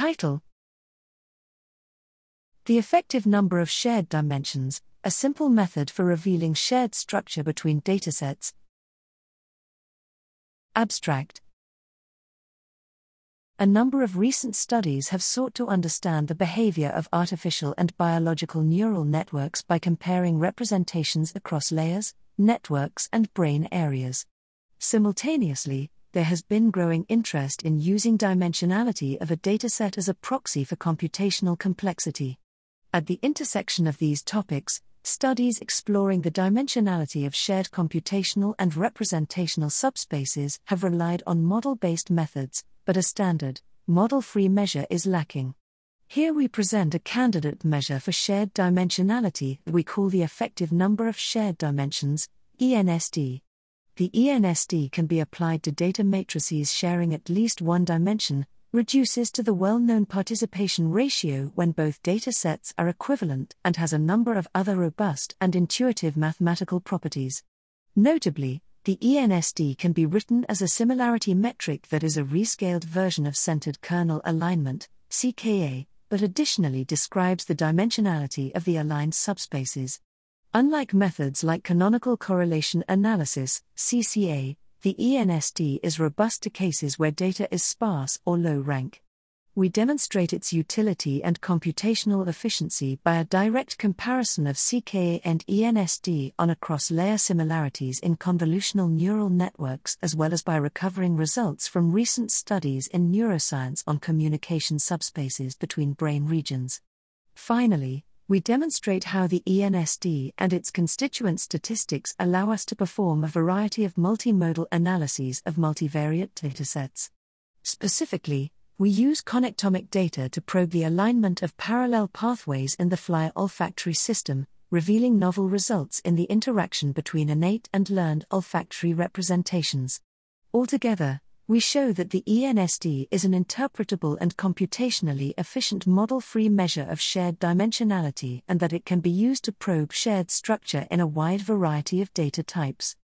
Title The effective number of shared dimensions, a simple method for revealing shared structure between datasets. Abstract A number of recent studies have sought to understand the behavior of artificial and biological neural networks by comparing representations across layers, networks, and brain areas. Simultaneously, there has been growing interest in using dimensionality of a dataset as a proxy for computational complexity. At the intersection of these topics, studies exploring the dimensionality of shared computational and representational subspaces have relied on model based methods, but a standard, model free measure is lacking. Here we present a candidate measure for shared dimensionality that we call the effective number of shared dimensions, ENSD. The ENSD can be applied to data matrices sharing at least one dimension, reduces to the well known participation ratio when both data sets are equivalent, and has a number of other robust and intuitive mathematical properties. Notably, the ENSD can be written as a similarity metric that is a rescaled version of centered kernel alignment, CKA, but additionally describes the dimensionality of the aligned subspaces. Unlike methods like canonical correlation analysis, CCA, the ENSD is robust to cases where data is sparse or low rank. We demonstrate its utility and computational efficiency by a direct comparison of CKA and ENSD on across layer similarities in convolutional neural networks, as well as by recovering results from recent studies in neuroscience on communication subspaces between brain regions. Finally, we demonstrate how the ENSD and its constituent statistics allow us to perform a variety of multimodal analyses of multivariate datasets. Specifically, we use connectomic data to probe the alignment of parallel pathways in the fly olfactory system, revealing novel results in the interaction between innate and learned olfactory representations. Altogether, we show that the ENSD is an interpretable and computationally efficient model free measure of shared dimensionality and that it can be used to probe shared structure in a wide variety of data types.